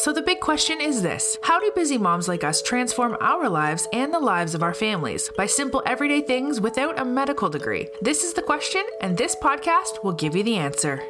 So the big question is this How do busy moms like us transform our lives and the lives of our families by simple everyday things without a medical degree? This is the question, and this podcast will give you the answer.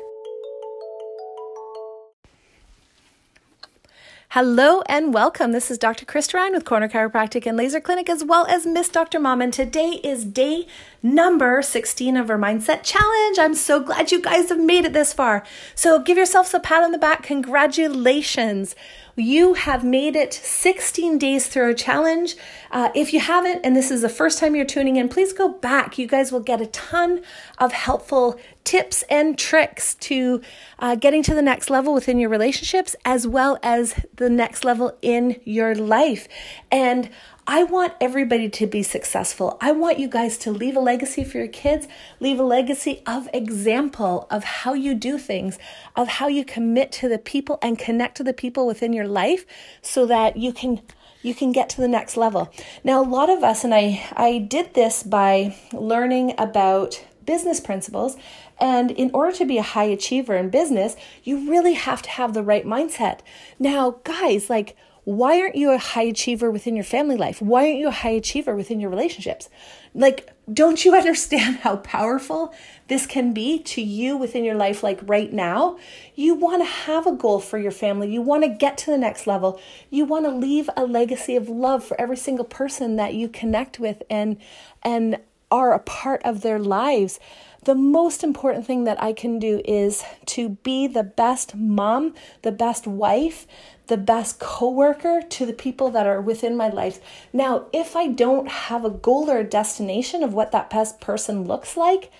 Hello and welcome. This is Dr. Krista Ryan with Corner Chiropractic and Laser Clinic, as well as Miss Dr. Mom. And today is day number 16 of our Mindset Challenge. I'm so glad you guys have made it this far. So give yourselves a pat on the back. Congratulations. You have made it 16 days through a challenge. Uh, if you haven't, and this is the first time you're tuning in, please go back. You guys will get a ton of helpful tips and tricks to uh, getting to the next level within your relationships as well as the next level in your life. And I want everybody to be successful. I want you guys to leave a legacy for your kids, leave a legacy of example of how you do things, of how you commit to the people and connect to the people within your life so that you can you can get to the next level. Now a lot of us and I I did this by learning about business principles and in order to be a high achiever in business, you really have to have the right mindset. Now, guys, like why aren't you a high achiever within your family life? Why aren't you a high achiever within your relationships? Like, don't you understand how powerful this can be to you within your life, like right now? You want to have a goal for your family. You want to get to the next level. You want to leave a legacy of love for every single person that you connect with and, and are a part of their lives. The most important thing that I can do is to be the best mom, the best wife, the best coworker to the people that are within my life. Now, if I don't have a goal or a destination of what that best person looks like,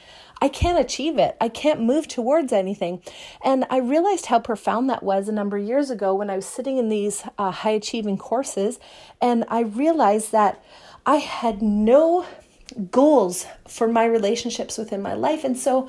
I can't achieve it. I can't move towards anything. And I realized how profound that was a number of years ago when I was sitting in these uh, high achieving courses. And I realized that I had no goals for my relationships within my life. And so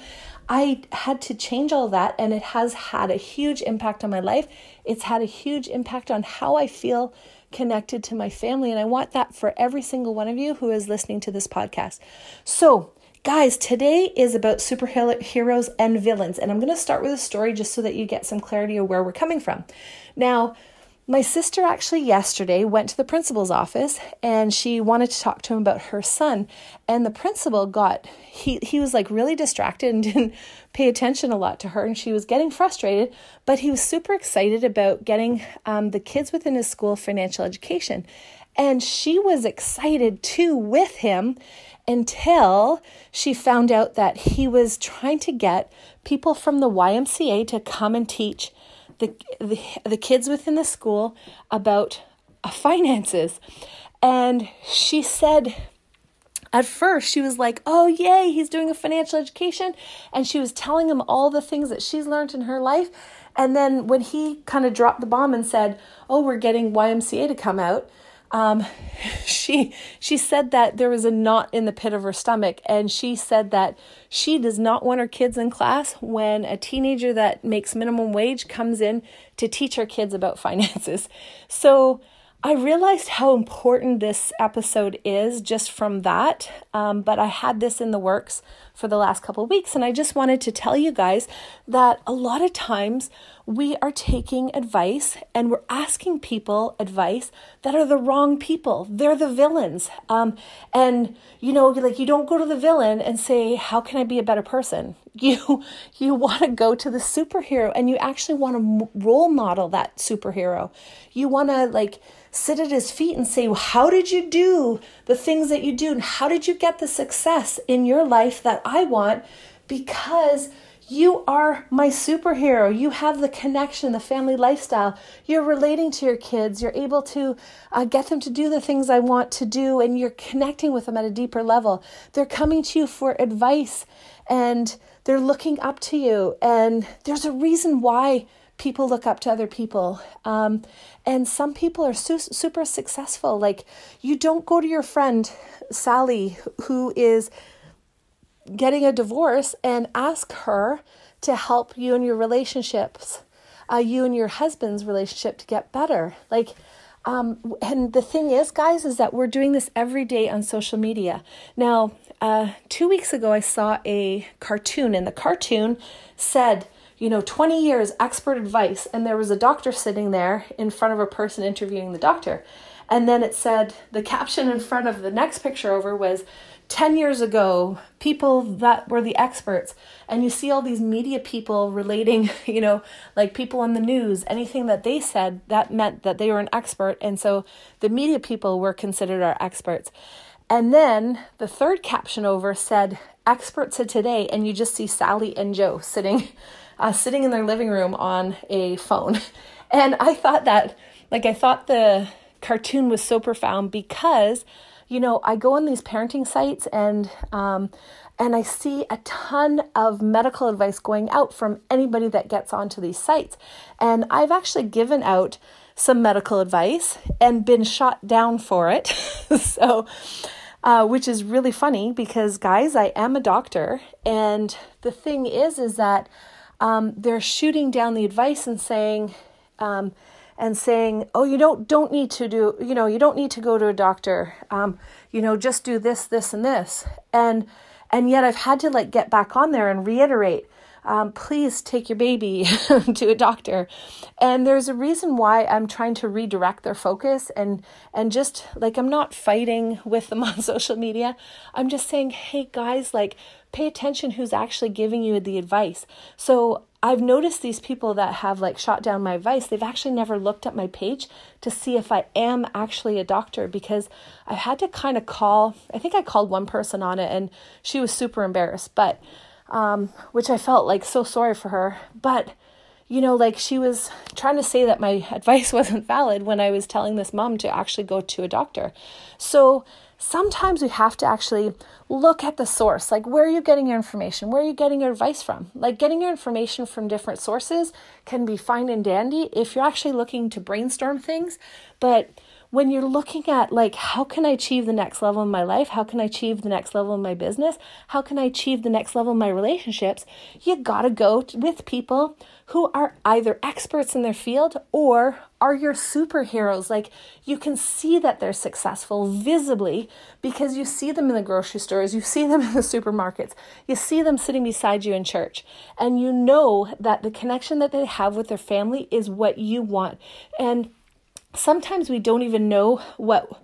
I had to change all that, and it has had a huge impact on my life. It's had a huge impact on how I feel connected to my family. And I want that for every single one of you who is listening to this podcast. So, guys, today is about superheroes and villains. And I'm going to start with a story just so that you get some clarity of where we're coming from. Now, my sister actually yesterday went to the principal's office and she wanted to talk to him about her son. And the principal got, he, he was like really distracted and didn't pay attention a lot to her. And she was getting frustrated, but he was super excited about getting um, the kids within his school financial education. And she was excited too with him until she found out that he was trying to get people from the YMCA to come and teach the, the, the kids within the school about uh, finances. And she said, at first, she was like, Oh, yay, he's doing a financial education. And she was telling him all the things that she's learned in her life. And then when he kind of dropped the bomb and said, Oh, we're getting YMCA to come out, um, she she said that there was a knot in the pit of her stomach, and she said that she does not want her kids in class when a teenager that makes minimum wage comes in to teach her kids about finances. So I realized how important this episode is just from that. Um, but I had this in the works for the last couple weeks, and I just wanted to tell you guys that a lot of times we are taking advice and we're asking people advice that are the wrong people. They're the villains. Um, and you know, like you don't go to the villain and say, "How can I be a better person?" You you want to go to the superhero, and you actually want to role model that superhero. You want to like sit at his feet and say, How did you do the things that you do? And how did you get the success in your life that I want? Because you are my superhero. You have the connection, the family lifestyle. You're relating to your kids. You're able to uh, get them to do the things I want to do, and you're connecting with them at a deeper level. They're coming to you for advice and they're looking up to you. And there's a reason why people look up to other people. Um, and some people are su- super successful. Like, you don't go to your friend, Sally, who is getting a divorce, and ask her to help you in your relationships, uh, you and your husband's relationship to get better. Like, um, and the thing is, guys, is that we're doing this every day on social media. Now, uh, two weeks ago, I saw a cartoon, and the cartoon said, you know, 20 years expert advice. And there was a doctor sitting there in front of a person interviewing the doctor. And then it said, the caption in front of the next picture over was, 10 years ago, people that were the experts, and you see all these media people relating, you know, like people on the news, anything that they said, that meant that they were an expert. And so the media people were considered our experts. And then the third caption over said, experts of today, and you just see Sally and Joe sitting, uh, sitting in their living room on a phone. And I thought that, like, I thought the cartoon was so profound because you know, I go on these parenting sites and um, and I see a ton of medical advice going out from anybody that gets onto these sites. And I've actually given out some medical advice and been shot down for it. so, uh, which is really funny because, guys, I am a doctor, and the thing is, is that um, they're shooting down the advice and saying. Um, and saying, "Oh, you don't don't need to do, you know, you don't need to go to a doctor. Um, you know, just do this, this, and this." And and yet I've had to like get back on there and reiterate, um, please take your baby to a doctor. And there's a reason why I'm trying to redirect their focus and and just like I'm not fighting with them on social media. I'm just saying, hey guys, like pay attention who's actually giving you the advice. So I've noticed these people that have like shot down my advice, they've actually never looked at my page to see if I am actually a doctor because I've had to kind of call, I think I called one person on it and she was super embarrassed, but um, which I felt like so sorry for her. But you know, like she was trying to say that my advice wasn't valid when I was telling this mom to actually go to a doctor. So sometimes we have to actually look at the source. Like, where are you getting your information? Where are you getting your advice from? Like, getting your information from different sources can be fine and dandy if you're actually looking to brainstorm things. But when you're looking at like how can i achieve the next level in my life? How can i achieve the next level in my business? How can i achieve the next level in my relationships? You got to go with people who are either experts in their field or are your superheroes. Like you can see that they're successful visibly because you see them in the grocery stores you see them in the supermarkets you see them sitting beside you in church and you know that the connection that they have with their family is what you want. And sometimes we don't even know what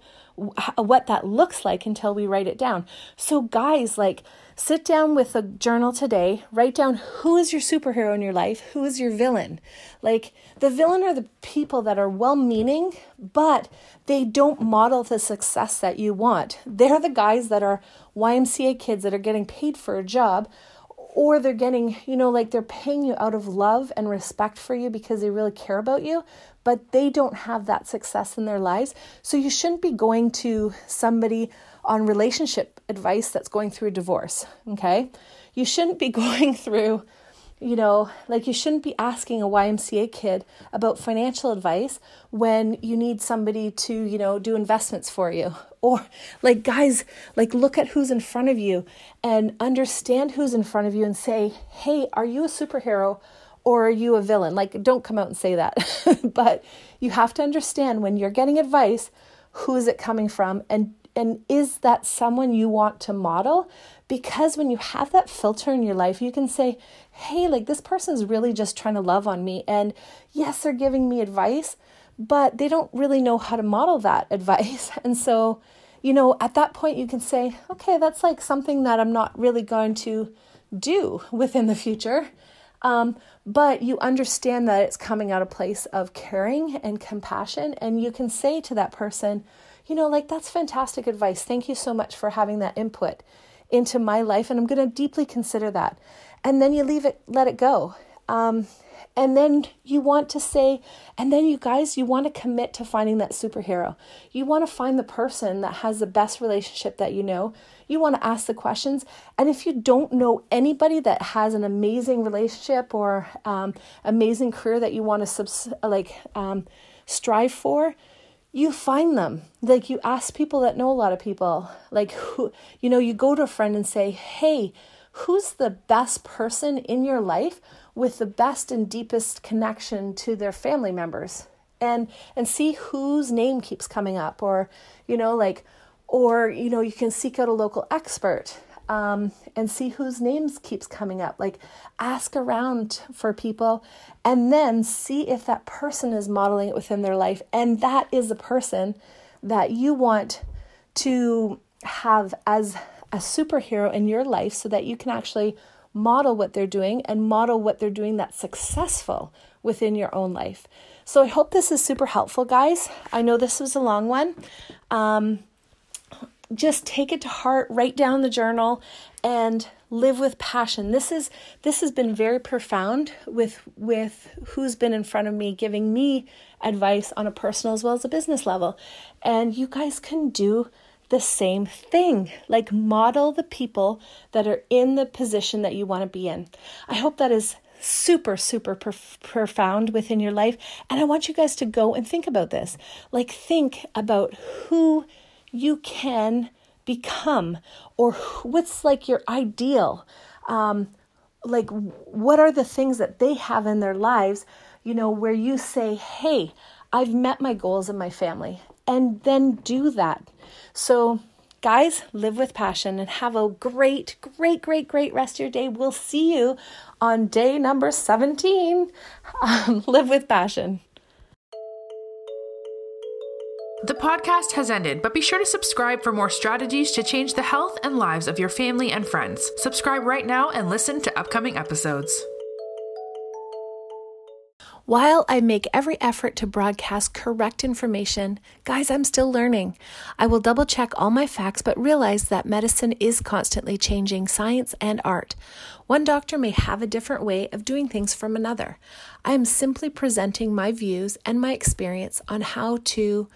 what that looks like until we write it down. So guys, like sit down with a journal today, write down who is your superhero in your life, who is your villain. Like the villain are the people that are well-meaning, but they don't model the success that you want. They're the guys that are YMCA kids that are getting paid for a job or they're getting, you know, like they're paying you out of love and respect for you because they really care about you, but they don't have that success in their lives. So you shouldn't be going to somebody on relationship advice that's going through a divorce, okay? You shouldn't be going through you know, like you shouldn't be asking a YMCA kid about financial advice when you need somebody to, you know, do investments for you. Or like guys, like look at who's in front of you and understand who's in front of you and say, "Hey, are you a superhero or are you a villain?" Like don't come out and say that. but you have to understand when you're getting advice, who is it coming from and and is that someone you want to model? Because when you have that filter in your life, you can say, hey, like this person's really just trying to love on me. And yes, they're giving me advice, but they don't really know how to model that advice. And so, you know, at that point, you can say, okay, that's like something that I'm not really going to do within the future. Um, but you understand that it's coming out of place of caring and compassion. And you can say to that person, you know, like, that's fantastic advice. Thank you so much for having that input into my life. And I'm going to deeply consider that. And then you leave it, let it go. Um, and then you want to say, and then you guys, you want to commit to finding that superhero. You want to find the person that has the best relationship that you know. You want to ask the questions. And if you don't know anybody that has an amazing relationship or um, amazing career that you want to subs- like um, strive for, you find them. Like you ask people that know a lot of people like who you know you go to a friend and say hey who's the best person in your life with the best and deepest connection to their family members? And and see whose name keeps coming up or you know like or you know you can seek out a local expert um, and see whose names keeps coming up. Like ask around for people and then see if that person is modeling it within their life. And that is the person that you want to have as a superhero in your life so that you can actually model what they're doing and model what they're doing that's successful within your own life. So I hope this is super helpful, guys. I know this was a long one. Um, just take it to heart, write down the journal, and live with passion. This is this has been very profound with with who's been in front of me giving me advice on a personal as well as a business level. And you guys can do the same thing. Like model the people that are in the position that you want to be in. I hope that is super, super prof- profound within your life. And I want you guys to go and think about this. Like, think about who you can become or what's like your ideal. Um, like, what are the things that they have in their lives, you know, where you say, hey, I've met my goals in my family, and then do that. So, guys, live with passion and have a great, great, great, great rest of your day. We'll see you on day number 17. Um, live with passion. The podcast has ended, but be sure to subscribe for more strategies to change the health and lives of your family and friends. Subscribe right now and listen to upcoming episodes. While I make every effort to broadcast correct information, guys, I'm still learning. I will double check all my facts, but realize that medicine is constantly changing science and art. One doctor may have a different way of doing things from another. I am simply presenting my views and my experience on how to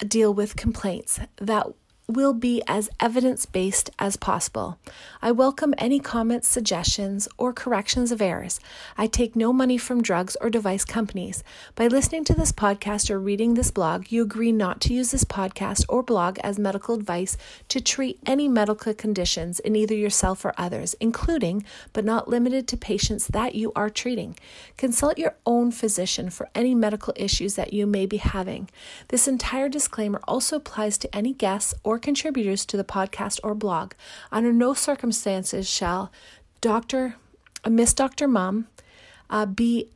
deal with complaints that will be as evidence based as possible. I welcome any comments, suggestions, or corrections of errors. I take no money from drugs or device companies. By listening to this podcast or reading this blog, you agree not to use this podcast or blog as medical advice to treat any medical conditions in either yourself or others, including but not limited to patients that you are treating. Consult your own physician for any medical issues that you may be having. This entire disclaimer also applies to any guests or or contributors to the podcast or blog. Under no circumstances shall Dr. Uh, Miss Dr. Mom uh, be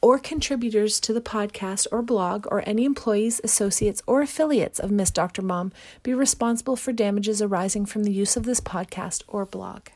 or contributors to the podcast or blog or any employees, associates, or affiliates of Miss Dr. Mom be responsible for damages arising from the use of this podcast or blog.